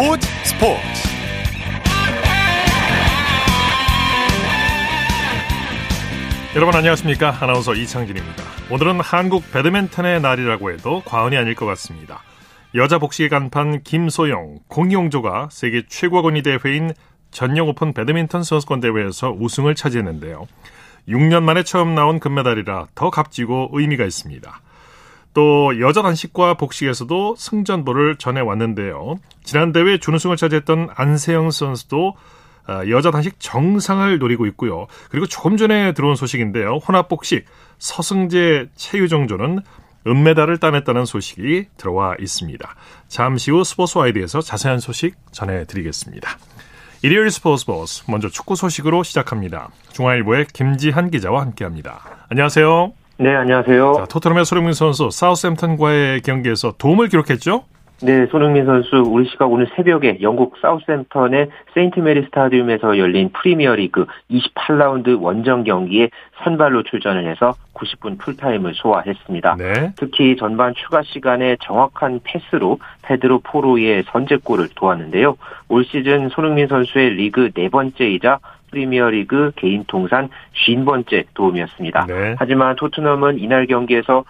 스포츠 스포츠 여러분 안녕하십니까 아나운서 이창진입니다 오늘은 한국 배드민턴의 날이라고 해도 과언이 아닐 것 같습니다 여자 복식의 간판 김소영, 공용조가 세계 최고권위 대회인 전용 오픈 배드민턴 선수권 대회에서 우승을 차지했는데요. 6년 만에 처음 나온 금메달이라 더 값지고 의미가 있습니다. 또 여자 단식과 복식에서도 승전보를 전해왔는데요. 지난 대회 준우승을 차지했던 안세영 선수도 아, 여자 단식 정상을 노리고 있고요. 그리고 조금 전에 들어온 소식인데요. 혼합복식 서승재 최유정조는 은메달을 따냈다는 소식이 들어와 있습니다. 잠시 후 스포츠 와이드에서 자세한 소식 전해드리겠습니다. 일요일 스포츠 버스 먼저 축구 소식으로 시작합니다. 중앙일보의 김지한 기자와 함께합니다. 안녕하세요. 네, 안녕하세요. 자, 토트넘의 손흥민 선수 사우스햄턴과의 경기에서 도움을 기록했죠? 네, 손흥민 선수 우리 시각 오늘 새벽에 영국 사우스햄턴의 세인트 메리 스타디움에서 열린 프리미어리그 28라운드 원정 경기에 선발로 출전을 해서 90분 풀타임을 소화했습니다. 네. 특히 전반 추가 시간에 정확한 패스로 페드로 포로의 선제골을 도왔는데요. 올 시즌 손흥민 선수의 리그 네 번째이자 프리미어리그 개인 통산 50번째 도움이었습니다. 네. 하지만 토트넘은 이날 경기에서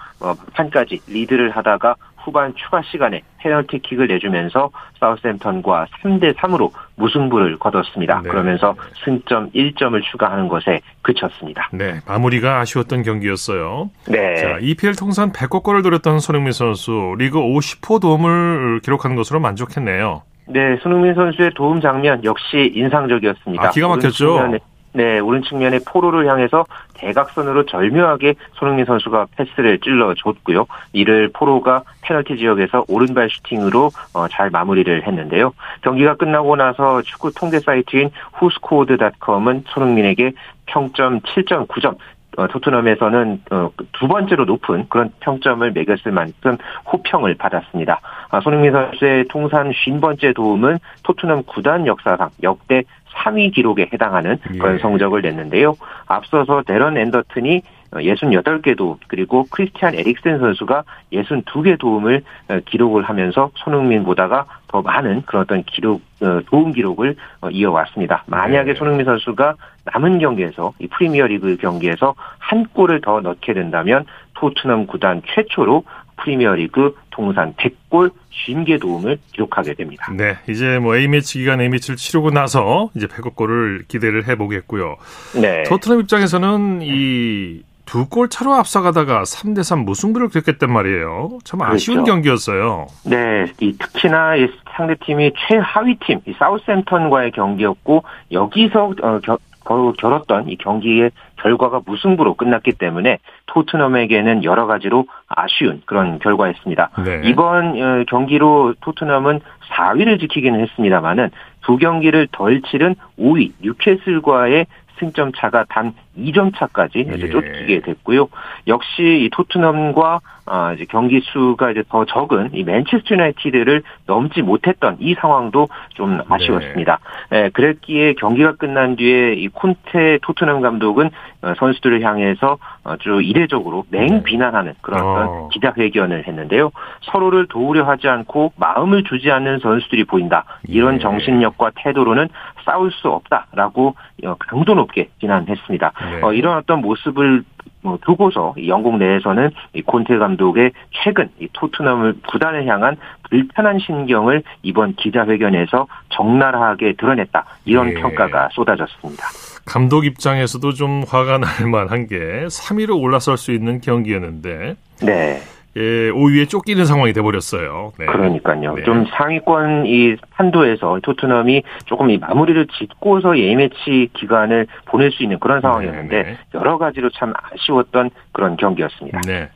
판까지 어, 리드를 하다가 후반 추가 시간에 페널티킥을 내주면서 사우스햄턴과 3대 3으로 무승부를 거뒀습니다. 네. 그러면서 승점 1점을 추가하는 것에 그쳤습니다. 네, 마무리가 아쉬웠던 경기였어요. 네. 자, EPL 통산 100골을 노렸던 손흥민 선수 리그 50호 도움을 기록한 것으로 만족했네요. 네, 손흥민 선수의 도움 장면 역시 인상적이었습니다. 아, 기가 막혔죠. 네, 오른 측면에 포로를 향해서 대각선으로 절묘하게 손흥민 선수가 패스를 찔러줬고요. 이를 포로가 페널티 지역에서 오른발 슈팅으로 어, 잘 마무리를 했는데요. 경기가 끝나고 나서 축구 통계 사이트인 후스코드닷컴은 손흥민에게 평점 7.9점, 어, 토트넘에서는 어, 두 번째로 높은 그런 평점을 매겼을 만큼 호평을 받았습니다. 아, 손흥민 선수의 통산 50번째 도움은 토트넘 구단 역사상 역대 3위 기록에 해당하는 그런 예. 성적을 냈는데요. 앞서서 데런 앤더튼이 68 개 도움 그리고 크리스티안 에릭센 선수가 62개 도움을 어, 기록을 하면서 손흥민보다가 더 많은 그런 어떤 기록 어, 도움 기록을 어, 이어왔습니다. 만약에 네. 손흥민 선수가 남은 경기에서 이 프리미어리그 경기에서 한 골을 더 넣게 된다면 토트넘 구단 최초로 프리미어리그 통산 100골 50개 도움을 기록하게 됩니다. 네, 이제 뭐 A매치 기간 A매치를 치르고 나서 이제 100골을 기대를 해보겠고요. 네. 토트넘 입장에서는 이 두 골 차로 앞서가다가 3대3 무승부를 겪었단 말이에요. 참 아쉬운 그렇죠. 경기였어요. 네, 이 특히나 이 상대팀이 최하위 팀, 이 사우스햄턴과의 경기였고 여기서 어, 겨, 겨뤘던 이 경기의 결과가 무승부로 끝났기 때문에 토트넘에게는 여러 가지로 아쉬운 그런 결과였습니다. 네. 이번 어, 경기로 토트넘은 4위를 지키기는 했습니다만은 두 경기를 덜 치른 5위 뉴캐슬과의 승점 차가 단 2점 차까지 예. 쫓기게 됐고요. 역시 이 토트넘과 아, 이제 경기 수가 이제 더 적은 이 맨체스터 유나이티드를 넘지 못했던 이 상황도 좀 네. 아쉬웠습니다. 네. 예, 그랬기에 경기가 끝난 뒤에 이 콘테 토트넘 감독은 어, 선수들을 향해서 아주 이례적으로 맹 네. 비난하는 그런 어. 기자회견을 했는데요. 서로를 도우려 하지 않고 마음을 주지 않는 선수들이 보인다. 이런 예. 정신력과 태도로는 싸울 수 없다라고 어, 강도 높게 비난했습니다. 네. 어, 이런 어떤 모습을 뭐 두고서 영국 내에서는 이 콘테 감독의 최근 이 토트넘을 구단을 향한 불편한 신경을 이번 기자회견에서 적나라하게 드러냈다 이런 예. 평가가 쏟아졌습니다. 감독 입장에서도 좀 화가 날 만한 게 3위로 올라설 수 있는 경기였는데 네. 예, 5위에 쫓기는 상황이 돼버렸어요. 네. 그러니까요. 네. 좀 상위권 이 판도에서 토트넘이 조금 이 마무리를 짓고서 A매치 기간을 보낼 수 있는 그런 상황이었는데 네, 네. 여러 가지로 참 아쉬웠던 그런 경기였습니다. 네.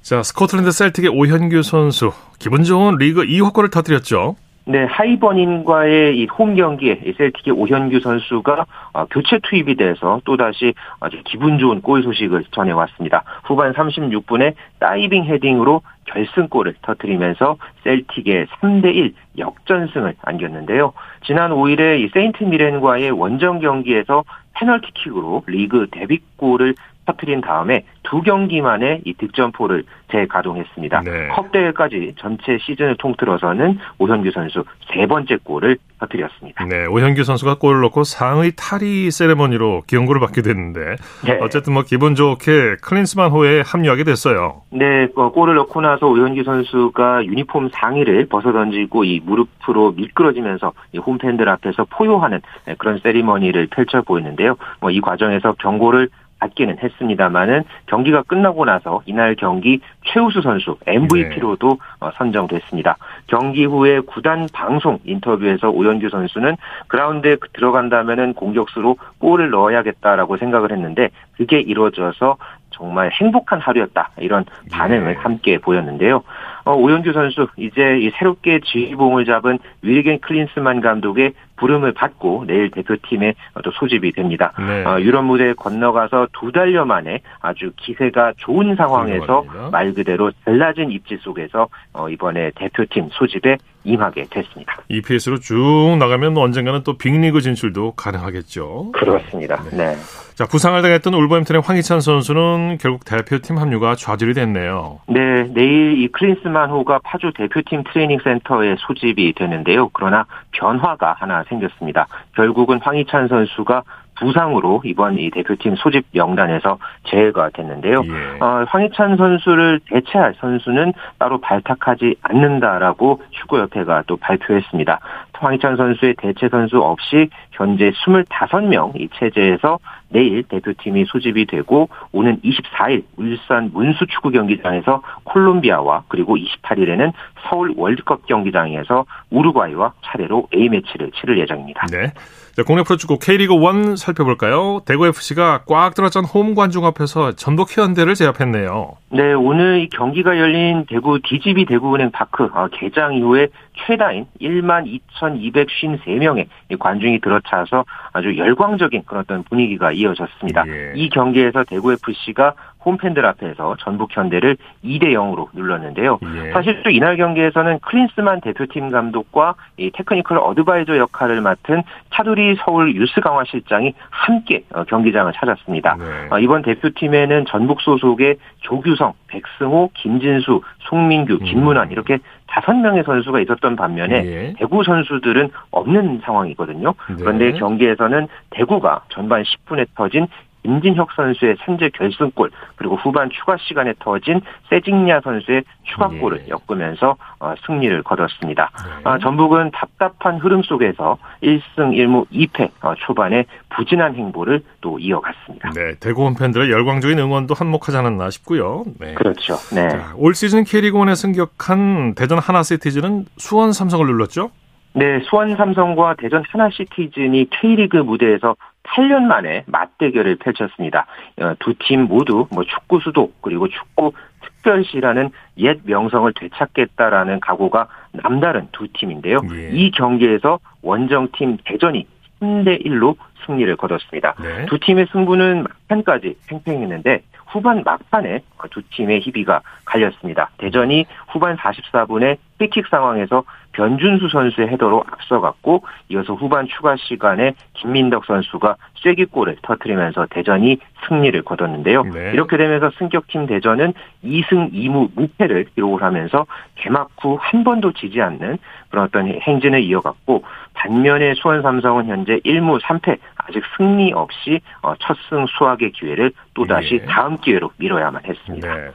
자, 스코틀랜드 셀틱의 오현규 선수 기분 좋은 리그 2호 골을 터뜨렸죠. 네, 하이버닌과의 이 홈 경기에 셀틱의 오현규 선수가 어, 교체 투입이 돼서 또다시 아주 기분 좋은 골 소식을 전해왔습니다. 후반 36분에 다이빙 헤딩으로 결승골을 터뜨리면서 셀틱의 3대1 역전승을 안겼는데요. 지난 5일에 이 세인트 미렌과의 원정 경기에서 페널티킥으로 리그 데뷔골을 터트린 다음에 두 경기 만에 이 득점포를 재가동했습니다. 네. 컵 대회까지 전체 시즌을 통틀어서는 오현규 선수 세 번째 골을 터뜨렸습니다. 네, 오현규 선수가 골을 넣고 상의 탈의 세레머니로 기용구를 받게 됐는데 네. 어쨌든 뭐 기분 좋게 클린스만 호에 합류하게 됐어요. 네, 어, 골을 넣고 나서 오현규 선수가 유니폼 상의를 벗어던지고 이 무릎으로 미끄러지면서 이 홈팬들 앞에서 포효하는 네, 그런 세리머니를 펼쳐 보이는데요. 뭐 이 과정에서 경고를 받기는 했습니다만은 경기가 끝나고 나서 이날 경기 최우수 선수 MVP로도 네. 어, 선정됐습니다. 경기 후에 구단 방송 인터뷰에서 오현규 선수는 그라운드에 들어간다면은 공격수로 골을 넣어야겠다라고 생각을 했는데 그게 이루어져서 정말 행복한 하루였다 이런 반응을 네. 함께 보였는데요. 어, 오현규 선수 이제 이 새롭게 지휘봉을 잡은 윌겐 클린스만 감독의 부름을 받고 내일 대표팀에 또 소집이 됩니다. 네. 어, 유럽 무대에 건너가서 두 달여 만에 아주 기세가 좋은 상황에서 말 그대로 달라진 입지 속에서 어, 이번에 대표팀 소집에 임하게 됐습니다. EPS로 쭉 나가면 언젠가는 또 빅리그 진출도 가능하겠죠. 그렇습니다. 네. 네. 자 부상을 당했던 울버햄튼의 황희찬 선수는 결국 대표팀 합류가 좌절이 됐네요. 네, 내일 이 클린스만호가 파주 대표팀 트레이닝 센터에 소집이 되는데요. 그러나 변화가 하나 생겼습니다. 결국은 황희찬 선수가 부상으로 이번 이 대표팀 소집 명단에서 제외가 됐는데요. 예. 어, 황희찬 선수를 대체할 선수는 따로 발탁하지 않는다라고 축구협회가 또 발표했습니다. 황희찬 선수의 대체 선수 없이 현재 25명 이 체제에서 내일 대표팀이 소집이 되고 오는 24일 울산 문수 축구 경기장에서 콜롬비아와 그리고 28일에는 서울 월드컵 경기장에서 우루과이와 차례로 A매치를 치를 예정입니다. 네. 자, 국내 프로축구 K리그 1 살펴볼까요? 대구 FC가 꽉 들어찬 홈 관중 앞에서 전북 현대를 제압했네요. 네, 오늘 이 경기가 열린 대구 DGB 대구은행 파크 어, 개장 이후에 최다인 1만 2,253명의 관중이 들어차서 아주 열광적인 그런 어떤 분위기가 이어졌습니다. 예. 이 경기에서 대구 FC가 홈팬들 앞에서 전북 현대를 2대 0으로 눌렀는데요. 예. 사실 또 이날 경기에서는 클린스만 대표팀 감독과 이 technical advisor 역할을 맡은 차두리 서울 유스 강화 실장이 함께 어, 경기장을 찾았습니다. 네. 어, 이번 대표팀에는 전북 소속의 조규성, 백승호, 김진수, 송민규, 김문환 음. 이렇게 다섯 명의 선수가 있었던 반면에 예. 대구 선수들은 없는 상황이거든요. 네. 그런데 경기에서는 대구가 전반 10분에 터진 임진혁 선수의 선제 결승골 그리고 후반 추가 시간에 터진 세징야 선수의 추가골을 예. 엮으면서 어, 승리를 거뒀습니다. 네. 아, 전북은 답답한 흐름 속에서 1승 1무 2패 어, 초반에 부진한 행보를 또 이어갔습니다. 네, 대구 팬들의 열광적인 응원도 한몫하지 않았나 싶고요. 네. 그렇죠. 네. 자, 올 시즌 K리그1에 승격한 대전 하나시티즈는 수원 삼성을 눌렀죠? 네, 수원 삼성과 대전 하나시티즌이 K리그 무대에서 8년 만에 맞대결을 펼쳤습니다. 어, 두팀 모두 뭐 축구 수도 그리고 축구 특별시라는 옛 명성을 되찾겠다라는 각오가 남다른 두 팀인데요. 예. 이 경기에서 원정팀 대전이 3대 1로 승리를 거뒀습니다. 네. 두 팀의 승부는 막판까지 팽팽했는데 후반 막판에 두 팀의 희비가 갈렸습니다. 대전이 후반 44분에 프리킥 상황에서 변준수 선수의 헤더로 앞서갔고 이어서 후반 추가 시간에 김민덕 선수가 쐐기골을 터트리면서 대전이 승리를 거뒀는데요. 네. 이렇게 되면서 승격팀 대전은 2승 2무 무패를 기록을 하면서 개막 후 한 번도 지지 않는 그런 어떤 행진을 이어갔고 반면에 수원 삼성은 현재 1무 3패 아직 승리 없이 어, 첫승 수확의 기회를 또다시 네. 다음 기회로 미뤄야만 했습니다. 네.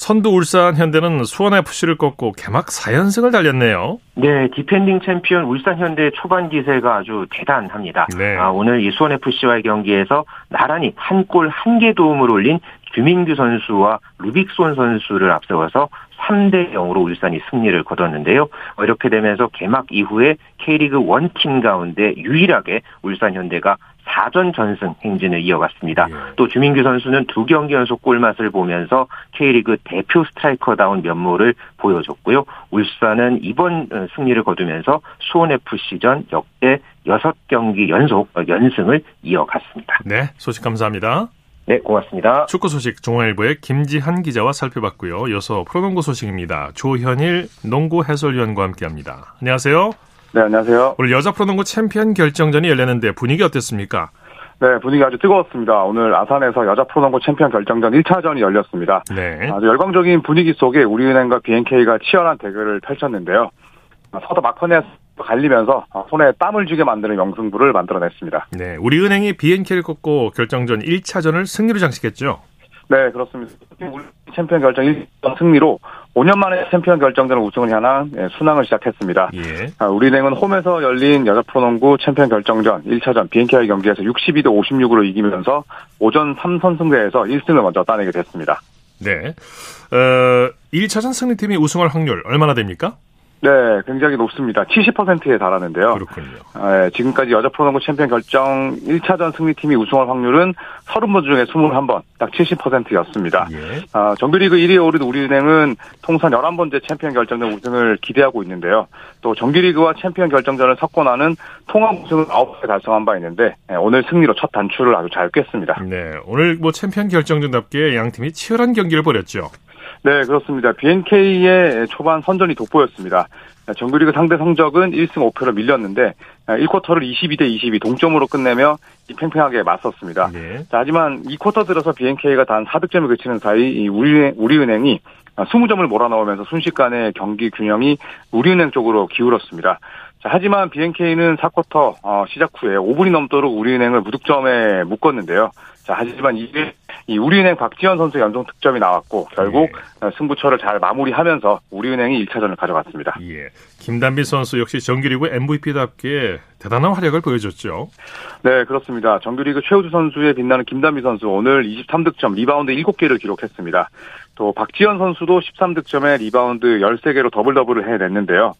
선두 울산 현대는 수원 FC를 꺾고 개막 4연승을 달렸네요. 네, defending 챔피언 울산 현대의 초반 기세가 아주 대단합니다. 네. 아, 오늘 이 수원 FC와의 경기에서 나란히 한 골 한 개 도움을 올린 주민규 선수와 루빅손 선수를 앞세워서 3대 0으로 울산이 승리를 거뒀는데요. 이렇게 되면서 개막 이후에 K리그원 팀 가운데 유일하게 울산 현대가 4전 전승 행진을 이어갔습니다. 예. 또 주민규 선수는 두 경기 연속 골맛을 보면서 K리그 대표 스트라이커다운 면모를 보여줬고요. 울산은 이번 어, 승리를 거두면서 수원FC전 역대 6경기 연속 연승을 이어갔습니다. 네, 소식 감사합니다. 네, 고맙습니다. 축구 소식 중앙일보의 김지한 기자와 살펴봤고요. 이어서 프로농구 소식입니다. 조현일 농구 해설위원과 함께합니다. 안녕하세요. 네, 안녕하세요. 오늘 여자 프로농구 챔피언 결정전이 열렸는데 분위기 어땠습니까? 네, 분위기 아주 뜨거웠습니다. 오늘 아산에서 여자 프로농구 챔피언 결정전 1차전이 열렸습니다. 네. 아주 열광적인 분위기 속에 우리은행과 BNK가 치열한 대결을 펼쳤는데요. 승부도 막판에 갈리면서 손에 땀을 쥐게 만드는 명승부를 만들어냈습니다. 네, 우리은행이 BNK를 꺾고 결정전 1차전을 승리로 장식했죠. 네, 그렇습니다. 우리 챔피언 결정 1전 승리로 5년 만에 챔피언 결정전을 우승을 향한 예, 순항을 시작했습니다. 예. 아, 우리은행은 홈에서 열린 여자 프로농구 챔피언 결정전 1차전 BNK와의 경기에서 62대 56으로 이기면서 5전 3선승제에서 1승을 먼저 따내게 됐습니다. 네. 어, 1차전 승리팀이 우승할 확률 얼마나 됩니까? 네, 굉장히 높습니다. 70%에 달하는데요. 그렇군요. 네, 지금까지 여자 프로농구 챔피언 결정 1차전 승리팀이 우승할 확률은 30번 중에 21번, 딱 70%였습니다. 예. 아, 정규리그 1위에 오른 우리은행은 통산 11번째 챔피언 결정전 우승을 기대하고 있는데요. 또 정규리그와 챔피언 결정전을 나는 통합 우승을 9개 달성한 바 있는데 네, 오늘 승리로 첫 단추를 아주 잘 꿰습니다. 네, 오늘 뭐 챔피언 결정전답게 양 팀이 치열한 경기를 벌였죠. 네, 그렇습니다. BNK의 초반 선전이 돋보였습니다. 정규리그 상대 성적은 1승 5패로 밀렸는데 1쿼터를 22대 22 동점으로 끝내며 팽팽하게 맞섰습니다. 네. 자, 하지만 2쿼터 들어서 BNK가 단 4득점을 그치는 사이 우리, 우리은행이 20점을 몰아넣으면서 순식간에 경기 균형이 우리은행 쪽으로 기울었습니다. 자, 하지만 BNK는 4쿼터 어, 시작 후에 5분이 넘도록 우리은행을 무득점에 묶었는데요. 자, 하지만 이게 이 우리은행 박지현 선수 연속 득점이 나왔고 결국 네. 승부처를 잘 마무리하면서 우리은행이 1차전을 가져갔습니다. 예. 김단비 선수 역시 정규리그 MVP답게 대단한 활약을 보여줬죠. 네, 그렇습니다. 정규리그 최우수 선수에 빛나는 김단비 선수 오늘 23득점, 리바운드 7개를 기록했습니다. 또 박지현 선수도 13득점에 리바운드 13개로 double double을 해냈는데요.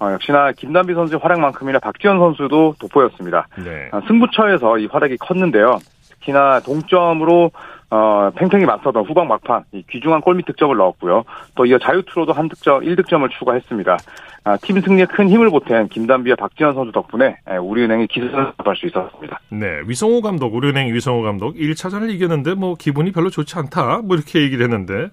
어, 역시나 김단비 선수의 활약만큼이나 박지현 선수도 돋보였습니다. 네. 어, 승부처에서 이 활약이 컸는데요. 특히나 동점으로 어, 팽팽히 맞서던 후반 막판 이 귀중한 골밑 득점을 넣었고요. 또 이어 자유투로도 한 득점, 1득점을 추가했습니다. 아, 팀 승리에 큰 힘을 보탠 김단비와 박지현 선수 덕분에 에, 우리은행이 기선을 잡을 수 있었습니다. 네, 위성호 감독, 우리은행 위성호 감독 1차전을 이겼는데 뭐 기분이 별로 좋지 않다. 뭐 이렇게 얘기를 했는데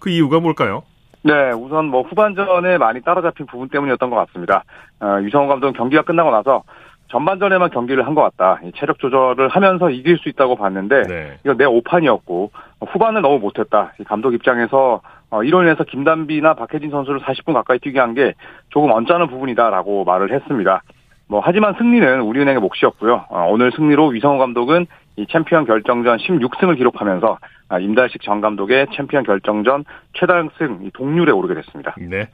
그 이유가 뭘까요? 네, 우선 뭐 후반전에 많이 따라잡힌 부분 때문이었던 것 같습니다. 어, 유성호 감독은 경기가 끝나고 나서 전반전에만 경기를 한 것 같다. 체력 조절을 하면서 이길 수 있다고 봤는데 네. 이거 내 오판이었고 후반을 너무 못했다. 감독 입장에서 어, 이로 인해서 김단비나 박혜진 선수를 40분 가까이 뛰게 한 게 조금 언짢은 부분이다라고 말을 했습니다. 뭐 하지만 승리는 우리은행의 몫이었고요. 어, 오늘 승리로 위성호 감독은 이 챔피언 결정전 16승을 기록하면서 아, 임달식 전 감독의 챔피언 결정전 최다승 동률에 오르게 됐습니다. 네.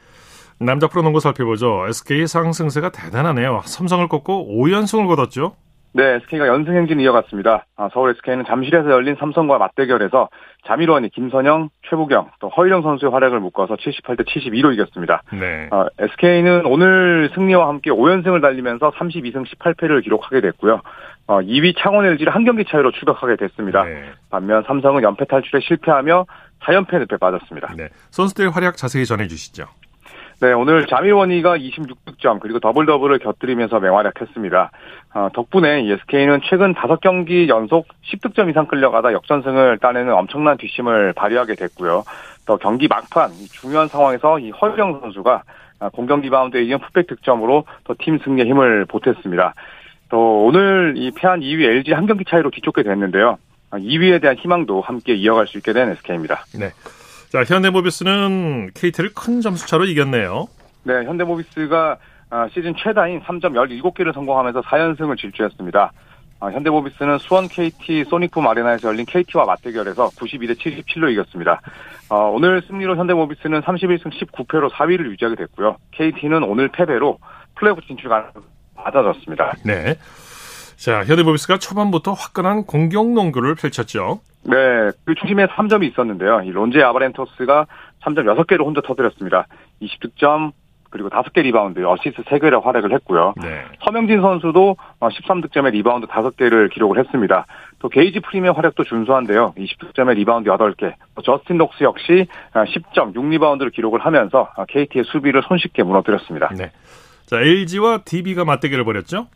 남자 프로농구 살펴보죠. SK 상승세가 대단하네요. 삼성을 꺾고 5연승을 거뒀죠. 네, SK가 연승 행진 이어갔습니다. 아, 서울 SK는 잠실에서 열린 삼성과 맞대결에서 자밀 워니 김선형, 최부경, 또 허일영 선수의 활약을 묶어서 78대 72로 이겼습니다. 네. 어, SK는 오늘 승리와 함께 5연승을 달리면서 32승 18패를 기록하게 됐고요. 어, 2위 창원 LG를 한 경기 차이로 추격하게 됐습니다. 네. 반면 삼성은 연패 탈출에 실패하며 4연패 늪에 빠졌습니다. 네. 선수들의 활약 자세히 전해 주시죠. 네, 오늘 자밀 워니가 26득점 그리고 double double을 곁들이면서 맹활약했습니다. 어, 덕분에 SK는 최근 5경기 연속 10득점 이상 끌려가다 역전승을 따내는 엄청난 뒷심을 발휘하게 됐고요. 또 경기 막판 중요한 상황에서 이 허일영 선수가 공격 리바운드에 이은 putback 득점으로 또 팀 승리에 힘을 보탰습니다. 또 오늘 이 패한 2위 LG 한 경기 차이로 뒤쫓게 됐는데요. 2위에 대한 희망도 함께 이어갈 수 있게 된 SK입니다. 네. 자, 현대모비스는 KT를 큰 점수 차로 이겼네요. 네, 현대모비스가 시즌 최다인 3점 17개를 성공하면서 4연승을 질주했습니다. 현대모비스는 수원 KT 소닉붐 아레나에서 열린 KT와 맞대결에서 92대 77로 이겼습니다. 오늘 승리로 현대모비스는 31승 19패로 4위를 유지하게 됐고요. KT는 오늘 패배로 플레이오프 진출 가능성이 낮아졌습니다. 네. 자, 현대모비스가 초반부터 화끈한 공격 농구를 펼쳤죠. 네, 그 중심에 3점이 있었는데요. 이 론제이 아바리엔토스가 3점 6개를 혼자 터뜨렸습니다. 20득점, 그리고 5개 리바운드, 어시스트 3개를 활약을 했고요. 네. 서명진 선수도 13득점에 리바운드 5개를 기록을 했습니다. 또 게이지 프림의 활약도 준수한데요. 20득점에 리바운드 8개. 저스틴 녹스 역시 10점, 6리바운드를 기록을 하면서 KT의 수비를 손쉽게 무너뜨렸습니다. 네. 자, LG와 DB가 맞대결을 벌였죠?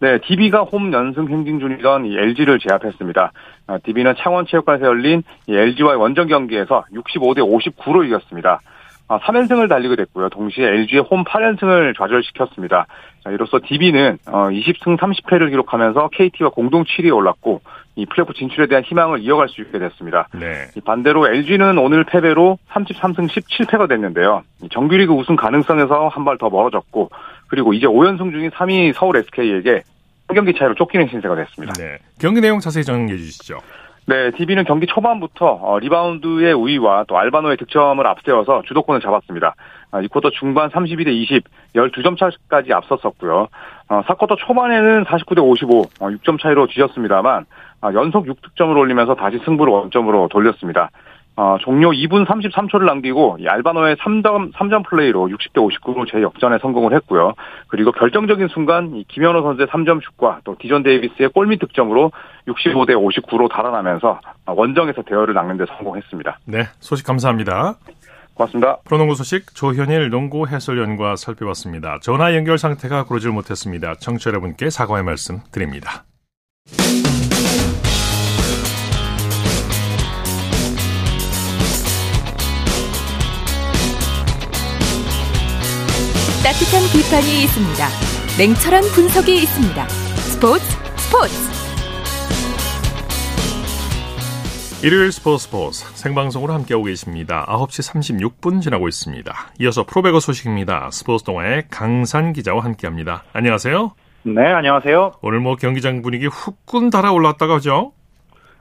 네, DB가 홈 연승 행진 중이던 이 LG를 제압했습니다. 아, DB는 창원체육관에서 열린 이 LG와의 원정 경기에서 65대 59로 이겼습니다. 3연승을 달리게 됐고요. 동시에 LG의 홈 8연승을 좌절시켰습니다. 자, 이로써 DB는 20승 30패를 기록하면서 KT와 공동 7위에 올랐고 이 플레이오프 진출에 대한 희망을 이어갈 수 있게 됐습니다. 네. 반대로 LG는 오늘 패배로 33승 17패가 됐는데요. 정규리그 우승 가능성에서 한 발 더 멀어졌고 그리고 이제 5연승 중인 3위 서울 SK에게 한 경기 차이로 쫓기는 신세가 됐습니다. 네. 경기 내용 자세히 정리해 주시죠. 네, DB는 경기 초반부터 어, 리바운드의 우위와 또 알바노의 득점을 앞세워서 주도권을 잡았습니다. 아, 2쿼터 중반 32대 20, 12점 차까지 앞섰었고요. 어, 4쿼터 초반에는 49대 55, 어, 6점 차이로 뒤졌습니다만 아, 연속 6득점을 올리면서 다시 승부를 원점으로 돌렸습니다. 어, 종료 2분 33초를 남기고 이 알바노의 3점 3점 플레이로 60대 59로 재역전에 성공을 했고요. 그리고 결정적인 순간 이 김현호 선수의 3점 슛과 또 디존 데이비스의 골밑 득점으로 65대 59로 달아나면서 원정에서 대어를 낚는 데 성공했습니다. 네, 소식 감사합니다. 고맙습니다. 프로농구 소식 조현일 농구 해설위원과 살펴봤습니다. 전화 연결 상태가 고르질 못했습니다. 청취자 여러분께 사과의 말씀 드립니다. 따뜻한 비판이 있습니다. 냉철한 분석이 있습니다. 스포츠 스포츠 일요일 스포츠 스포츠 생방송으로 함께하고 계십니다. 9시 36분 지나고 있습니다. 이어서 프로배거 소식입니다. 스포츠 동아의 강산 기자와 함께합니다. 안녕하세요. 네, 안녕하세요. 오늘 뭐 경기장 분위기 후끈 달아올랐다가 그죠?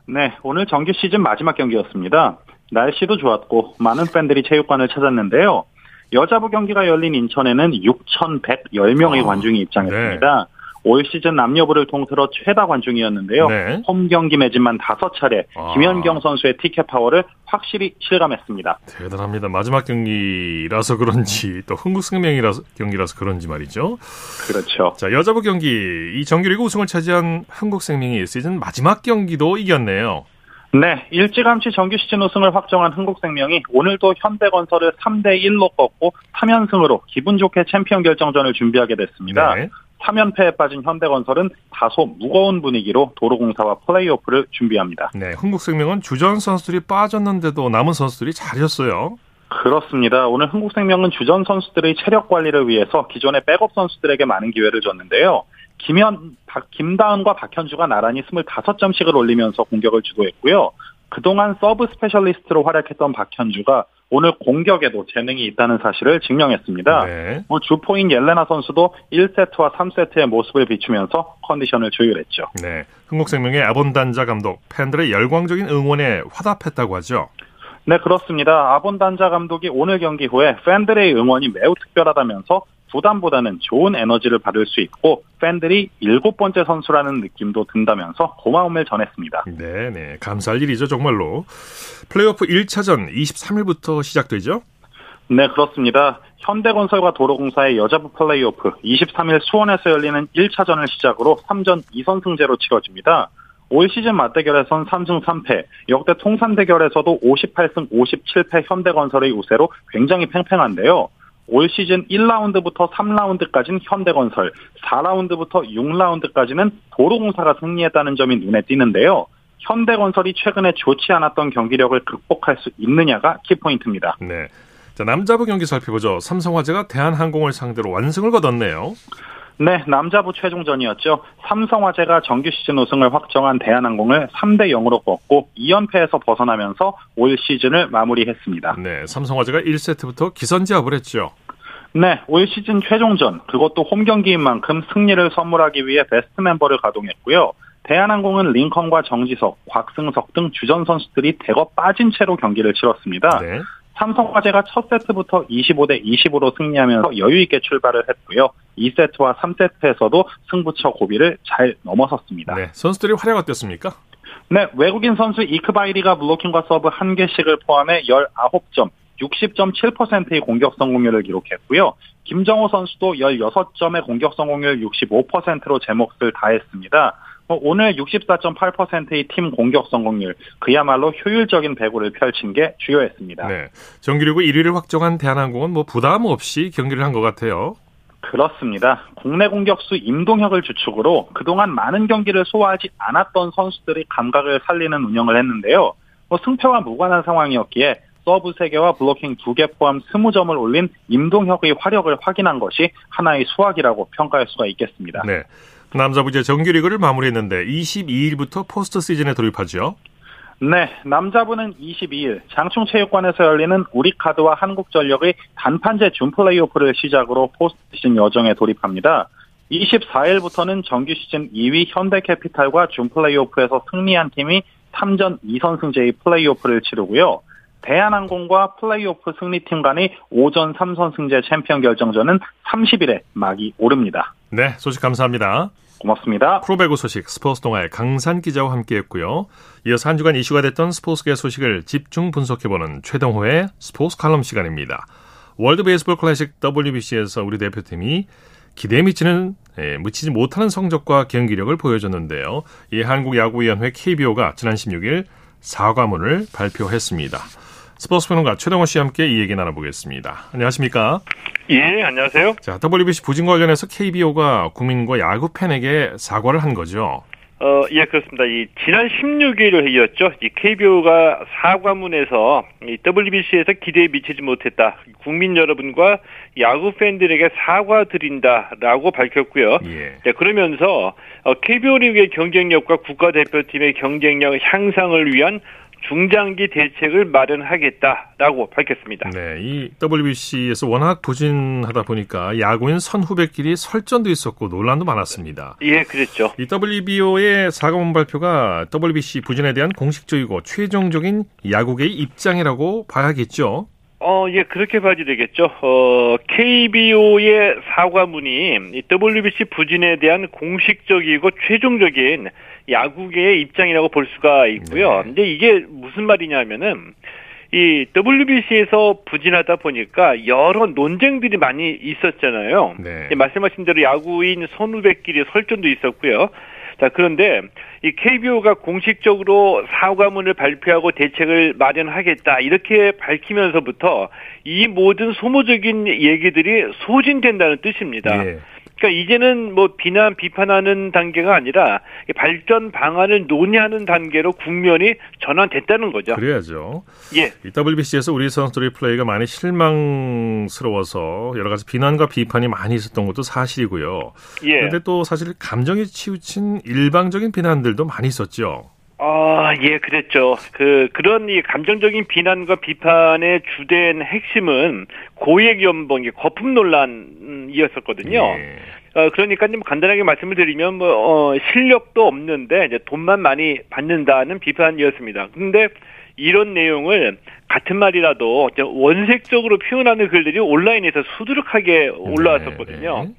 네, 오늘 정규 시즌 마지막 경기였습니다. 날씨도 좋았고 많은 팬들이 체육관을 찾았는데요. 여자부 경기가 열린 인천에는 6,110명의 아, 관중이 입장했습니다. 올 시즌 남녀부를 통틀어 최다 관중이었는데요. 네. 홈 경기 매진만 5차례 아. 김연경 선수의 티켓 파워를 확실히 실감했습니다. 대단합니다. 마지막 경기라서 그런지 또 흥국생명이라서 경기라서 그런지 말이죠. 그렇죠. 자 여자부 경기 이 정규리그 우승을 차지한 흥국생명이 시즌 마지막 경기도 이겼네요. 네, 일찌감치 정규 시즌 우승을 확정한 흥국생명이 오늘도 현대건설을 3대 1로 꺾고 3연승으로 기분 좋게 챔피언 결정전을 준비하게 됐습니다. 네. 3연패에 빠진 현대건설은 다소 무거운 분위기로 도로공사와 플레이오프를 준비합니다. 네, 흥국생명은 주전 선수들이 빠졌는데도 남은 선수들이 잘했어요. 그렇습니다. 오늘 흥국생명은 주전 선수들의 체력 관리를 위해서 기존의 백업 선수들에게 많은 기회를 줬는데요. 김현, 박, 김다은과 박현주가 나란히 25점씩을 올리면서 공격을 주도했고요. 그동안 서브 스페셜리스트로 활약했던 박현주가 오늘 공격에도 재능이 있다는 사실을 증명했습니다. 네. 뭐 주포인 옐레나 선수도 1세트와 3세트에 모습을 비추면서 컨디션을 조율했죠. 네. 흥국생명의 아본단자 감독 팬들의 열광적인 응원에 화답했다고 하죠. 네, 그렇습니다. 아본단자 감독이 오늘 경기 후에 팬들의 응원이 매우 특별하다면서 부담보다는 좋은 에너지를 받을 수 있고 팬들이 일곱 번째 선수라는 느낌도 든다면서 고마움을 전했습니다. 네, 네. 감사할 일이죠, 정말로. 플레이오프 1차전 23일부터 시작되죠? 네, 그렇습니다. 현대건설과 도로공사의 여자부 플레이오프 23일 수원에서 열리는 1차전을 시작으로 3전 2선승제로 치러집니다. 올 시즌 맞대결에선 3승 3패, 역대 통산 대결에서도 58승 57패 현대건설의 우세로 굉장히 팽팽한데요. 올 시즌 1라운드부터 3라운드까지는 현대건설, 4라운드부터 6라운드까지는 도로공사가 승리했다는 점이 눈에 띄는데요. 현대건설이 최근에 좋지 않았던 경기력을 극복할 수 있느냐가 키포인트입니다. 네. 자, 남자부 경기 살펴보죠. 삼성화재가 대한항공을 상대로 완승을 거뒀네요. 네, 남자부 최종전이었죠. 삼성화재가 정규 시즌 우승을 확정한 대한항공을 3대 0으로 꺾고 2연패에서 벗어나면서 올 시즌을 마무리했습니다. 네, 삼성화재가 1세트부터 기선제압을 했죠. 네, 올 시즌 최종전, 그것도 홈 경기인 만큼 승리를 선물하기 위해 베스트 멤버를 가동했고요. 대한항공은 링컨과 정지석, 곽승석 등 주전 선수들이 대거 빠진 채로 경기를 치렀습니다. 네. 삼성화재가 첫 세트부터 25대 20으로 승리하면서 여유 있게 출발을 했고요. 2세트와 3세트에서도 승부처 고비를 잘 넘어섰습니다. 네. 네, 선수들이 활약 어땠습니까? 외국인 선수 이크바이리가 블로킹과 서브 1개씩을 포함해 19점, 60.7%의 공격 성공률을 기록했고요. 김정호 선수도 16점의 공격 성공률 65%로 제 몫을 다했습니다. 오늘 64.8%의 팀 공격 성공률, 그야말로 효율적인 배구를 펼친 게 주효했습니다. 네. 정규리그 1위를 확정한 대한항공은 뭐 부담 없이 경기를 한 것 같아요. 그렇습니다. 국내 공격수 임동혁을 주축으로 그동안 많은 경기를 소화하지 않았던 선수들이 감각을 살리는 운영을 했는데요. 뭐 승패와 무관한 상황이었기에 서브 3개와 블로킹 2개 포함 20점을 올린 임동혁의 화력을 확인한 것이 하나의 수확이라고 평가할 수가 있겠습니다. 네. 남자부 이제 정규리그를 마무리했는데 22일부터 포스트 시즌에 돌입하죠. 네, 남자부는 22일 장충체육관에서 열리는 우리카드와 한국전력의 단판제 준 플레이오프를 시작으로 포스트 시즌 여정에 돌입합니다. 24일부터는 정규 시즌 2위 현대캐피탈과 준 플레이오프에서 승리한 팀이 3전 2선승제의 플레이오프를 치르고요. 대한항공과 플레이오프 승리팀 간의 5전 3선 승제 챔피언 결정전은 30일에 막이 오릅니다. 네, 소식 감사합니다. 고맙습니다. 프로배구 소식 스포츠 동아의 강산 기자와 함께했고요. 이어서 한 주간 이슈가 됐던 스포츠계 소식을 집중 분석해보는 최동호의 스포츠 칼럼 시간입니다. 월드 베이스볼 클래식 WBC에서 우리 대표팀이 기대에 미치는 예, 미치지 못하는 성적과 경기력을 보여줬는데요. 이 한국야구위원회 KBO가 지난 16일 사과문을 발표했습니다. 스포츠 평론가 최동호 씨와 함께 이 얘기 나눠보겠습니다. 안녕하십니까? 예, 안녕하세요. 자, WBC 부진 관련해서 KBO가 국민과 야구 팬에게 사과를 한 거죠. 어, 예, 그렇습니다. 이 지난 16일 회의였죠. 이 KBO가 사과문에서 이 WBC에서 기대에 미치지 못했다. 국민 여러분과 야구 팬들에게 사과드린다 라고 밝혔고요. 예. 네, 그러면서 어, KBO 리그의 경쟁력과 국가대표팀의 경쟁력 향상을 위한 중장기 대책을 마련하겠다라고 밝혔습니다. 네, 이 WBC에서 워낙 부진하다 보니까 야구인 선후배끼리 설전도 있었고 논란도 많았습니다. 예, 그랬죠. 이 WBO의 사과문 발표가 WBC 부진에 대한 공식적이고 최종적인 야구계의 입장이라고 봐야겠죠. 어, 예, 그렇게 봐야 되겠죠. 어, KBO의 사과문이 이 WBC 부진에 대한 공식적이고 최종적인 야구계의 입장이라고 볼 수가 있고요. 네. 근데 이게 무슨 말이냐면은 이 WBC에서 부진하다 보니까 여러 논쟁들이 많이 있었잖아요. 네. 예, 말씀하신 대로 야구인 선후배끼리 설전도 있었고요. 자, 그런데 이 KBO가 공식적으로 사과문을 발표하고 대책을 마련하겠다 이렇게 밝히면서부터 이 모든 소모적인 얘기들이 소진된다는 뜻입니다. 예. 그러니까 이제는 뭐 비난 비판하는 단계가 아니라 이 발전 방안을 논의하는 단계로 국면이 전환됐다는 거죠. 그래야죠. 예. 이 WBC에서 우리 선수들의 플레이가 많이 실망스러워서 여러 가지 비난과 비판이 많이 있었던 것도 사실이고요. 예. 그런데 또 사실 감정에 치우친 일방적인 비난들도 많이 있었죠. 아, 예, 그랬죠. 그, 그런 이 감정적인 비난과 비판의 주된 핵심은 고액 연봉의 거품 논란이었었거든요. 예. 어, 그러니까 좀 간단하게 말씀을 드리면 뭐, 어, 실력도 없는데 이제 돈만 많이 받는다는 비판이었습니다. 근데 이런 내용을 같은 말이라도 원색적으로 표현하는 글들이 온라인에서 수두룩하게 올라왔었거든요. 네, 네.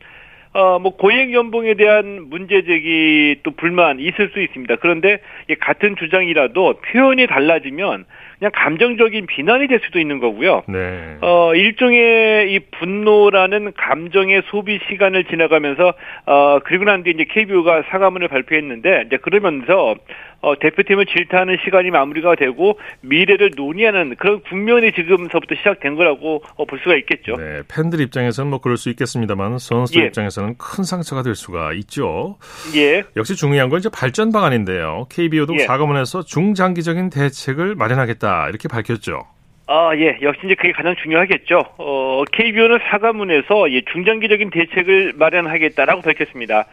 어, 뭐, 고액 연봉에 대한 문제 제기 또 불만 있을 수 있습니다. 그런데 이 같은 주장이라도 표현이 달라지면 그냥 감정적인 비난이 될 수도 있는 거고요. 네. 어, 일종의 이 분노라는 감정의 소비 시간을 지나가면서, 어, 그리고 난 뒤에 이제 KBO가 사과문을 발표했는데, 이제 그러면서, 어, 대표팀을 질타하는 시간이 마무리가 되고, 미래를 논의하는 그런 국면이 지금서부터 시작된 거라고 어, 볼 수가 있겠죠. 네, 팬들 입장에서는 뭐 그럴 수 있겠습니다만 선수들 예. 입장에서는 큰 상처가 될 수가 있죠. 예. 역시 중요한 건 이제 발전 방안인데요. KBO도 예. 사과문에서 중장기적인 대책을 마련하겠다 이렇게 밝혔죠. 아, 예. 역시 이제 그게 가장 중요하겠죠. 어, KBO는 사과문에서 예, 중장기적인 대책을 마련하겠다라고 밝혔습니다.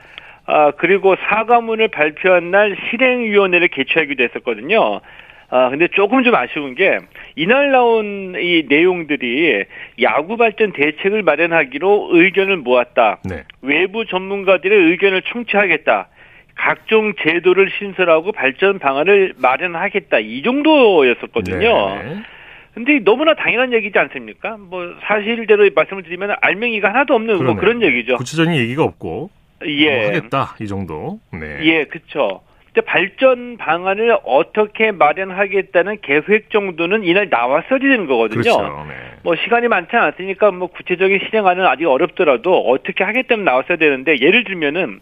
아, 그리고 사과문을 발표한 날 실행위원회를 개최하기도 했었거든요. 아, 근데 조금 좀 아쉬운 게, 이날 나온 이 내용들이 야구 발전 대책을 마련하기로 의견을 모았다. 네. 외부 전문가들의 의견을 청취하겠다. 각종 제도를 신설하고 발전 방안을 마련하겠다. 이 정도였었거든요. 네. 근데 너무나 당연한 얘기지 않습니까? 뭐 사실대로 말씀을 드리면 알맹이가 하나도 없는 뭐. 그런 얘기죠. 구체적인 얘기가 없고 예. 뭐 하겠다 이 정도. 네. 예. 근데 발전 방안을 어떻게 마련하겠다는 계획 정도는 이날 나왔어야 되는 거거든요. 그렇죠. 네. 뭐 시간이 많지 않았으니까 뭐 구체적인 실행안은 아직 어렵더라도 어떻게 하겠다면 나왔어야 되는데 예를 들면은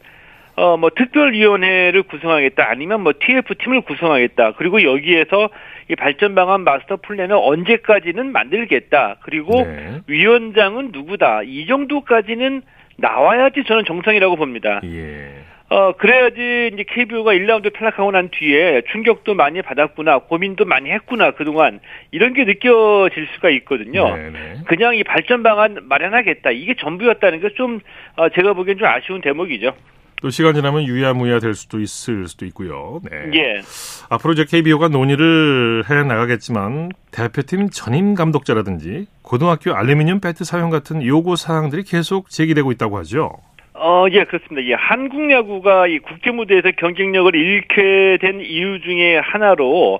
어 뭐 특별위원회를 구성하겠다 아니면 뭐 TF 팀을 구성하겠다 그리고 여기에서 이 발전 방안 마스터 플랜을 언제까지는 만들겠다 그리고 네. 위원장은 누구다 이 정도까지는 나와야지 저는 정상이라고 봅니다. 예. 어, 그래야지 이제 KBO가 1라운드 탈락하고 난 뒤에 충격도 많이 받았구나, 고민도 많이 했구나, 그동안. 이런 게 느껴질 수가 있거든요. 네네. 그냥 이 발전 방안 마련하겠다. 이게 전부였다는 게 좀, 어, 제가 보기엔 좀 아쉬운 대목이죠. 또 시간 지나면 유야무야 될 수도 있을 수도 있고요. 네. 예. 앞으로 이제 KBO가 논의를 해 나가겠지만 대표팀 전임 감독자라든지 고등학교 알루미늄 배트 사용 같은 요구 사항들이 계속 제기되고 있다고 하죠. 어, 예, 그렇습니다. 예, 한국 야구가 이 국제 무대에서 경쟁력을 잃게 된 이유 중에 하나로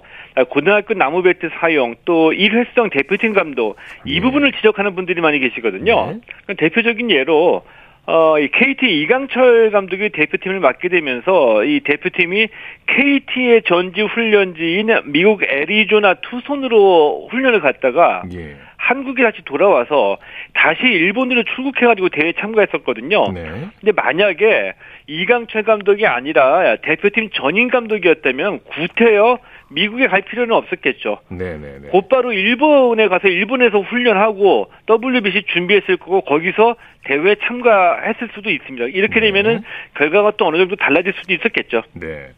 고등학교 나무 배트 사용 또 일회성 대표팀 감독 이 네. 부분을 지적하는 분들이 많이 계시거든요. 네. 대표적인 예로 어, 이 KT 이강철 감독이 대표팀을 맡게 되면서 이 대표팀이 KT의 전지 훈련지인 미국 애리조나 투손으로 훈련을 갔다가 예. 한국에 다시 돌아와서 다시 일본으로 출국해가지고 대회 참가했었거든요. 네. 근데 만약에 이강철 감독이 아니라 대표팀 전임 감독이었다면 구태여 미국에 갈 필요는 없었겠죠. 네네네. 곧바로 일본에 가서 일본에서 훈련하고 WBC 준비했을 거고 거기서 대회에 참가했을 수도 있습니다. 이렇게 네. 되면은 결과가 또 어느 정도 달라질 수도 있었겠죠. 네.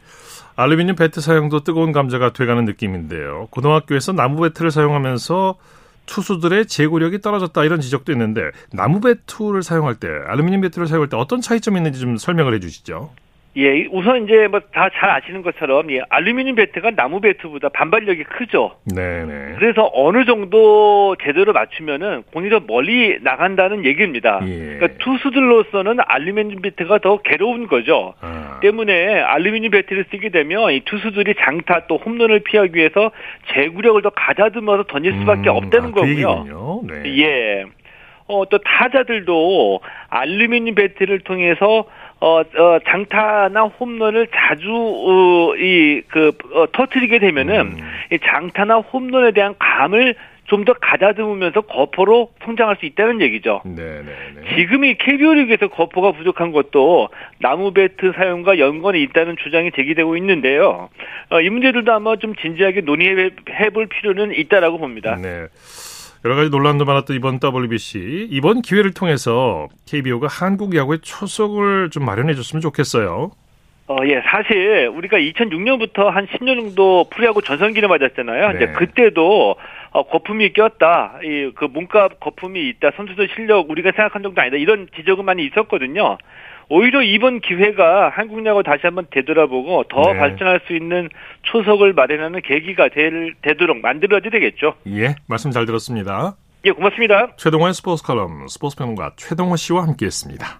알루미늄 배트 사용도 뜨거운 감자가 돼가는 느낌인데요. 고등학교에서 나무 배트를 사용하면서 투수들의 제구력이 떨어졌다 이런 지적도 있는데 나무 배트를 사용할 때 알루미늄 배트를 사용할 때 어떤 차이점이 있는지 좀 설명을 해주시죠. 예, 우선 이제 뭐 다 잘 아시는 것처럼 예, 알루미늄 배트가 나무 배트보다 반발력이 크죠. 네네. 그래서 어느 정도 제대로 맞추면은 공이 더 멀리 나간다는 얘기입니다. 예. 그러니까 투수들로서는 알루미늄 배트가 더 괴로운 거죠. 아. 때문에 알루미늄 배트를 쓰게 되면 이 투수들이 장타 또 홈런을 피하기 위해서 제구력을 더 가다듬어서 던질 수밖에 음, 없다는 아, 그 거고요. 그 네. 예. 어, 또 타자들도 알루미늄 배트를 통해서 어, 어, 장타나 홈런을 자주, 어, 이, 그, 어, 터트리게 되면은, 음. 이 장타나 홈런에 대한 감을 좀 더 가다듬으면서 거포로 성장할 수 있다는 얘기죠. 네네네. 지금 이 KBO 리그에서 거포가 부족한 것도 나무 배트 사용과 연관이 있다는 주장이 제기되고 있는데요. 어, 이 문제들도 아마 좀 진지하게 논의해 볼 필요는 있다라고 봅니다. 네. 여러 가지 논란도 많았던 이번 WBC 이번 기회를 통해서 KBO가 한국 야구의 초석을 좀 마련해 줬으면 좋겠어요. 어, 예, 사실 우리가 2006년부터 한 10년 정도 프리야구 전성기를 맞았잖아요. 네. 이제 그때도 어, 거품이 꼈다. 이 그 몸값 거품이 있다. 선수들 실력 우리가 생각한 정도 아니다. 이런 지적은 많이 있었거든요. 오히려 이번 기회가 한국 야구 다시 한번 되돌아보고 더 네. 발전할 수 있는 초석을 마련하는 계기가 될, 되도록 만들어야 되겠죠. 예, 말씀 잘 들었습니다. 예, 고맙습니다. 최동호의 스포츠 칼럼 스포츠 평론가 최동호 씨와 함께했습니다.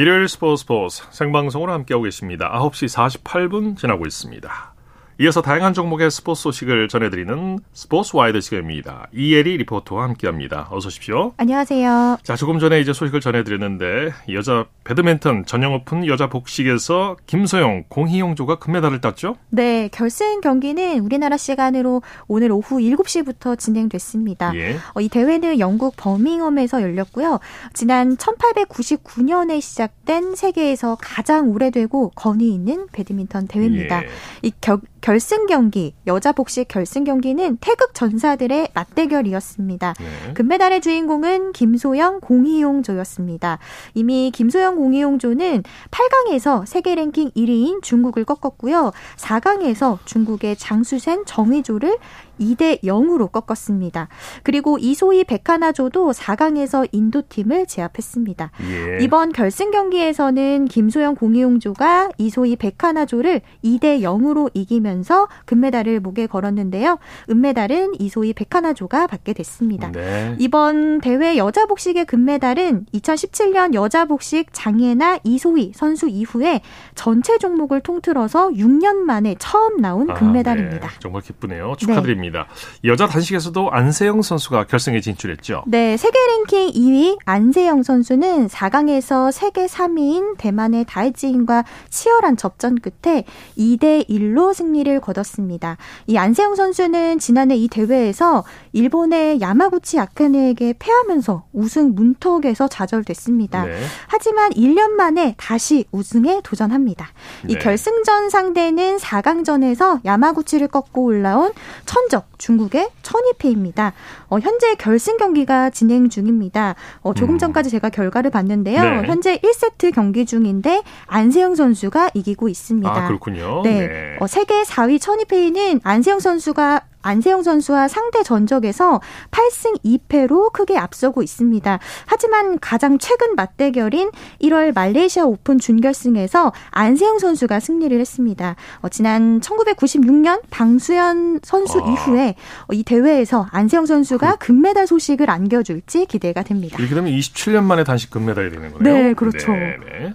일요일 스포츠 스포츠 생방송으로 함께하고 계십니다. 9시 48분 지나고 있습니다. 이어서 다양한 종목의 스포츠 소식을 전해드리는 스포츠 와이드 시간입니다. 이혜리 리포터와 함께합니다. 어서 오십시오. 안녕하세요. 자, 조금 전에 이제 소식을 전해드렸는데 여자 배드민턴 전형 오픈 여자 복식에서 김소영, 공희용조가 금메달을 땄죠? 네, 결승 경기는 우리나라 시간으로 오늘 오후 7시부터 진행됐습니다. 예. 어, 이 대회는 영국 버밍엄에서 열렸고요. 지난 1899년에 시작된 세계에서 가장 오래되고 권위 있는 배드민턴 대회입니다. 예. 이 겨, 결승 경기, 여자 복식 결승 경기는 태극 전사들의 맞대결이었습니다. 네. 금메달의 주인공은 김소영, 공희용 조였습니다. 이미 김소영, 공희용 조는 8강에서 세계 랭킹 1위인 중국을 꺾었고요. 4강에서 중국의 장수센, 정의조를 2대 0으로 꺾었습니다. 그리고 이소희 백하나조도 4강에서 인도팀을 제압했습니다. 예. 이번 결승 경기에서는 김소영 공이용조가 이소희 백하나조를 2대 0으로 이기면서 금메달을 목에 걸었는데요. 은메달은 이소희 백하나조가 받게 됐습니다. 네. 이번 대회 여자 복식의 금메달은 2017년 여자 복식 장예나 이소희 선수 이후에 전체 종목을 통틀어서 6년 만에 처음 나온 아, 금메달입니다. 네. 정말 기쁘네요. 축하드립니다. 알 겠습니다. 여자 단식에서도 안세영 선수가 결승에 진출했죠. 네, 세계 랭킹 2위 안세영 선수는 4강에서 세계 3위인 대만의 다이지인과 치열한 접전 끝에 2대 1로 승리를 거뒀습니다. 이 안세영 선수는 지난해 이 대회에서 일본의 야마구치 아카네에게 패하면서 우승 문턱에서 좌절됐습니다. 네. 하지만 1년 만에 다시 우승에 도전합니다. 이 네. 결승전 상대는 4강전에서 야마구치를 꺾고 올라온 천적 중국의 천이페입니다. 어, 현재 결승 경기가 진행 중입니다. 어, 조금 음. 전까지 제가 결과를 봤는데요. 네. 현재 1세트 경기 중인데 안세영 선수가 이기고 있습니다. 아, 그렇군요. 네. 네. 어, 세계 4위 천이페이는 안세영 선수가 안세영 선수와 상대 전적에서 8승 2패로 크게 앞서고 있습니다. 하지만 가장 최근 맞대결인 1월 말레이시아 오픈 준결승에서 안세영 선수가 승리를 했습니다. 어, 지난 1996년 방수현 선수 아. 이후에 어, 이 대회에서 안세영 선수가 그... 금메달 소식을 안겨줄지 기대가 됩니다. 되면 27년 만에 다시 금메달이 되는 거네요. 네, 그렇죠. 네, 네.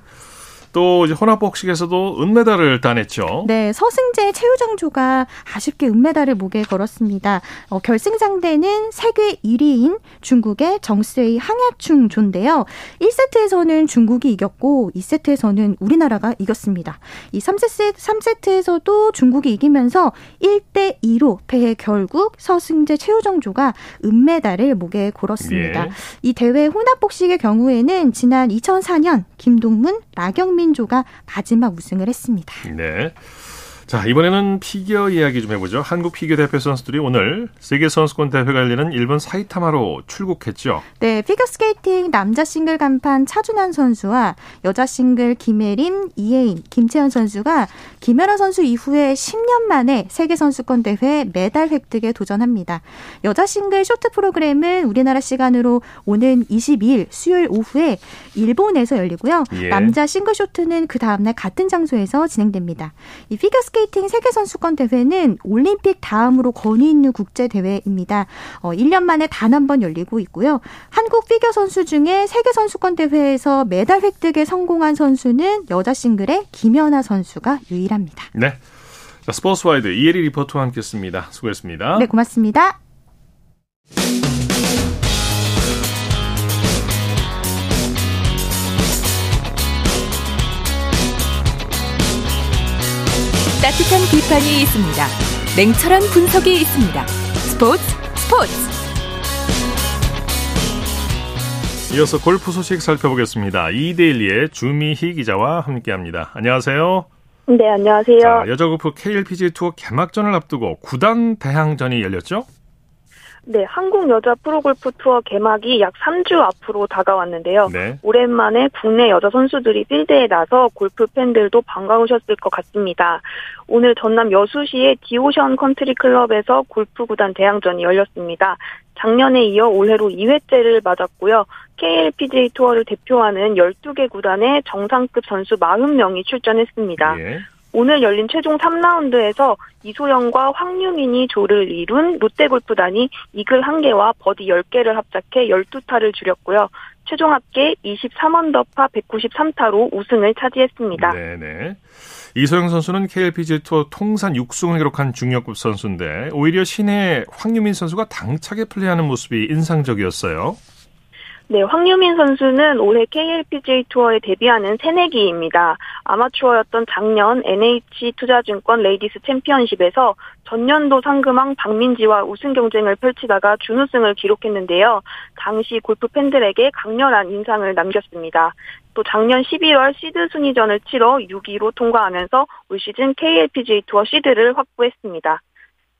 또 이제 혼합복식에서도 은메달을 따냈죠. 네, 서승재 최유정조가 아쉽게 은메달을 목에 걸었습니다. 어, 결승 상대는 세계 1위인 중국의 정스웨이 항야충 조인데요. 1세트에서는 중국이 이겼고 2세트에서는 우리나라가 이겼습니다. 이 3세트, 3세트에서도 중국이 이기면서 1대 2로 패해 결국 서승재 최유정조가 은메달을 목에 걸었습니다. 예. 이 대회 혼합복식의 경우에는 지난 2004년 김동문, 나경민 한민조가 마지막 우승을 했습니다. 네. 자, 이번에는 피겨 이야기 좀 해보죠. 한국 피겨 대표 선수들이 오늘 세계 선수권 대회가 열리는 일본 사이타마로 출국했죠. 네, 피겨 스케이팅 남자 싱글 간판 차준환 선수와 여자 싱글 김예림, 이해인, 김채연 선수가 김연아 선수 이후에 10년 만에 세계 선수권 대회 메달 획득에 도전합니다. 여자 싱글 쇼트 프로그램은 우리나라 시간으로 오는 22일 수요일 오후에 일본에서 열리고요. 예. 남자 싱글 쇼트는 그 다음날 같은 장소에서 진행됩니다. 이 피겨 스케이팅 세계 선수권 대회는 올림픽 다음으로 권위 있는 국제 대회입니다. 어, 1년 만에 단 한 번 열리고 있고요. 한국 피겨 선수 중에 세계 선수권 대회에서 메달 획득에 성공한 선수는 여자 싱글의 김연아 선수가 유일합니다. 네. 자, 스포츠와이드 이혜리 리포터와 함께했습니다. 수고했습니다. 네, 고맙습니다. 따뜻한 비판이 있습니다. 냉철한 분석이 있습니다. 스포츠 스포츠. 이어서 골프 소식 살펴보겠습니다. 이데일리의 주미희 기자와 함께합니다. 안녕하세요. 네, 안녕하세요. 자, 여자 골프 KLPG 투어 개막전을 앞두고 구단 대항전이 열렸죠? 네, 한국 여자 프로골프 투어 개막이 약 3주 앞으로 다가왔는데요. 네. 오랜만에 국내 여자 선수들이 필드에 나서 골프 팬들도 반가우셨을 것 같습니다. 오늘 전남 여수시의 디오션 컨트리 클럽에서 골프 구단 대항전이 열렸습니다. 작년에 이어 올해로 2회째를 맞았고요. KLPGA 투어를 대표하는 12개 구단의 정상급 선수 40명이 출전했습니다. 예. 오늘 열린 최종 3라운드에서 이소영과 황유민이 조를 이룬 롯데골프단이 이글 1개와 버디 10개를 합작해 12타를 줄였고요. 최종 합계 23언더파 193타로 우승을 차지했습니다. 네네. 이소영 선수는 KLPG 투어 통산 6승을 기록한 중견급 선수인데 오히려 신예 황유민 선수가 당차게 플레이하는 모습이 인상적이었어요. 네, 황유민 선수는 올해 KLPGA 투어에 데뷔하는 새내기입니다. 아마추어였던 작년 NH투자증권 레이디스 챔피언십에서 전년도 상금왕 박민지와 우승 경쟁을 펼치다가 준우승을 기록했는데요. 당시 골프 팬들에게 강렬한 인상을 남겼습니다. 또 작년 11월 시드 순위전을 치러 6위로 통과하면서 올 시즌 KLPGA 투어 시드를 확보했습니다.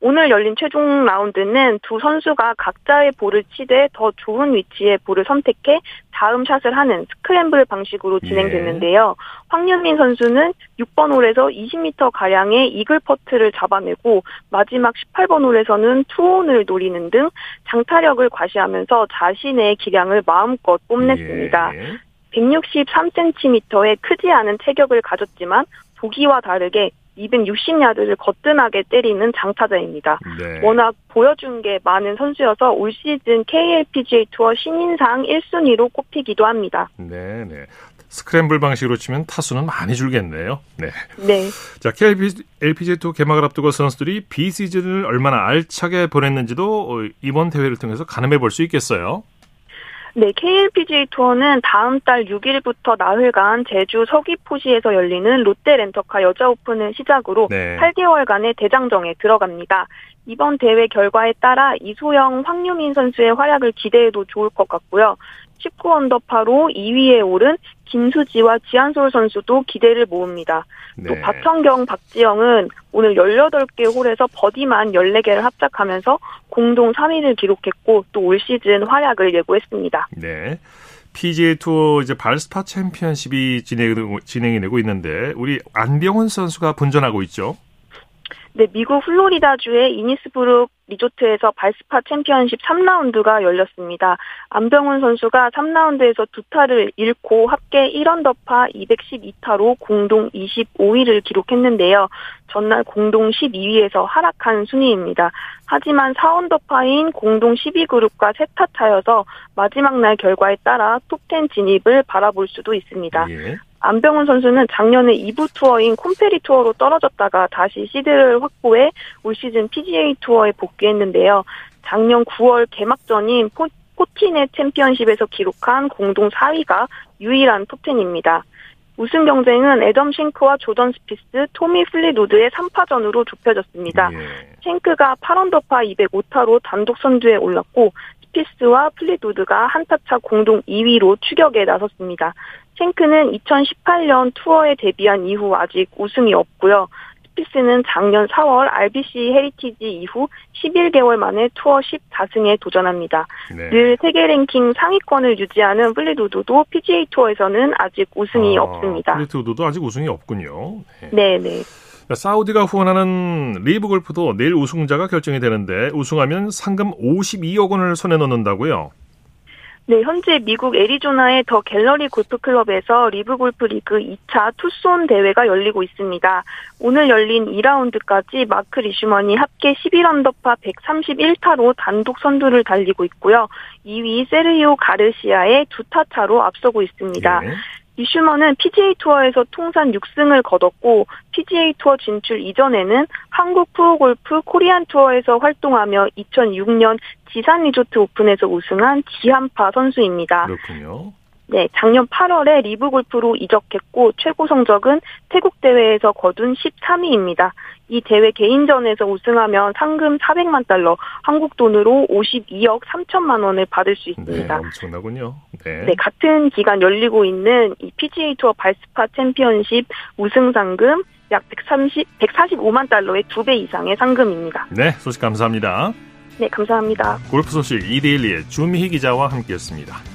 오늘 열린 최종 라운드는 두 선수가 각자의 볼을 치되 더 좋은 위치의 볼을 선택해 다음 샷을 하는 스크램블 방식으로 진행됐는데요. 예. 황유민 선수는 6번 홀에서 20m 가량의 이글 퍼트를 잡아내고 마지막 18번 홀에서는 투온을 노리는 등 장타력을 과시하면서 자신의 기량을 마음껏 뽐냈습니다. 예. 163cm의 크지 않은 체격을 가졌지만 보기와 다르게 260야드를 거뜬하게 때리는 장타자입니다. 네. 워낙 보여준 게 많은 선수여서 올 시즌 KLPGA 투어 신인상 1순위로 꼽히기도 합니다. 네, 네. 스크램블 방식으로 치면 타수는 많이 줄겠네요. 네. 네. 자, KLPGA 투어 개막을 앞두고 선수들이 비시즌을 얼마나 알차게 보냈는지도 어, 이번 대회를 통해서 가늠해 볼 수 있겠어요. 네, KLPGA 투어는 다음 달 6일부터 나흘간 제주 서귀포시에서 열리는 롯데 렌터카 여자 오픈을 시작으로 네. 8개월간의 대장정에 들어갑니다. 이번 대회 결과에 따라 이소영, 황유민 선수의 활약을 기대해도 좋을 것 같고요. 19 언더파로 2위에 오른 김수지와 지한솔 선수도 기대를 모읍니다. 네. 또 박성경, 박지영은 오늘 18개 홀에서 버디만 14개를 합작하면서 공동 3위를 기록했고 또 올 시즌 활약을 예고했습니다. 네. PGA 투어 이제 발스파 챔피언십이 진행, 진행이 되고 있는데 우리 안병훈 선수가 분전하고 있죠. 네, 미국 플로리다주의 이니스브룩 리조트에서 발스파 챔피언십 3라운드가 열렸습니다. 안병훈 선수가 3라운드에서 두 타를 잃고 합계 1언더파 212타로 공동 25위를 기록했는데요. 전날 공동 12위에서 하락한 순위입니다. 하지만 4언더파인 공동 12그룹과 세 타 차여서 마지막 날 결과에 따라 톱10 진입을 바라볼 수도 있습니다. 예. 안병훈 선수는 작년에 2부 투어인 콘페리 투어로 떨어졌다가 다시 시드를 확보해 올 시즌 PGA 투어에 복귀했는데요. 작년 9월 개막전인 포, 포티넷 챔피언십에서 기록한 공동 4위가 유일한 톱10입니다. 우승 경쟁은 애덤 쉔크와 조던 스피스, 토미 플리트우드의 3파전으로 좁혀졌습니다. 예. 쉔크가 8언더파 205타로 단독 선두에 올랐고 스피스와 플리트우드가 한 타 차 공동 2위로 추격에 나섰습니다. 쉔크는 2018년 투어에 데뷔한 이후 아직 우승이 없고요. 스피스는 작년 4월 RBC 헤리티지 이후 11개월 만에 투어 14승에 도전합니다. 네. 늘 세계 랭킹 상위권을 유지하는 플리트우드도 PGA 투어에서는 아직 우승이 아, 없습니다. 플리트우드도 아직 우승이 없군요. 네, 네. 네. 사우디가 후원하는 리브 골프도 내일 우승자가 결정이 되는데 우승하면 상금 52억 원을 손에 넣는다고요? 네, 현재 미국 애리조나의 더 갤러리 골프클럽에서 리브 골프 리그 2차 투손 대회가 열리고 있습니다. 오늘 열린 2라운드까지 마크 리슈먼이 합계 11언더파 131타로 단독 선두를 달리고 있고요. 2위 세르히오 가르시아에 두 타 차로 앞서고 있습니다. 네. 리슈먼은 PGA 투어에서 통산 6승을 거뒀고 PGA 투어 진출 이전에는 한국 프로골프 코리안 투어에서 활동하며 2006년 지산 리조트 오픈에서 우승한 지한파 선수입니다. 그렇군요. 네, 작년 8월에 리브 골프로 이적했고 최고 성적은 태국 대회에서 거둔 13위입니다. 이 대회 개인전에서 우승하면 상금 400만 달러, 한국 돈으로 52억 3천만 원을 받을 수 있습니다. 네, 엄청나군요. 네. 네, 같은 기간 열리고 있는 이 PGA 투어 발스파 챔피언십 우승 상금 약 130, 145만 달러의 두배 이상의 상금입니다. 네, 소식 감사합니다. 네, 감사합니다. 골프 소식 이데일리의 준희 기자와 함께했습니다.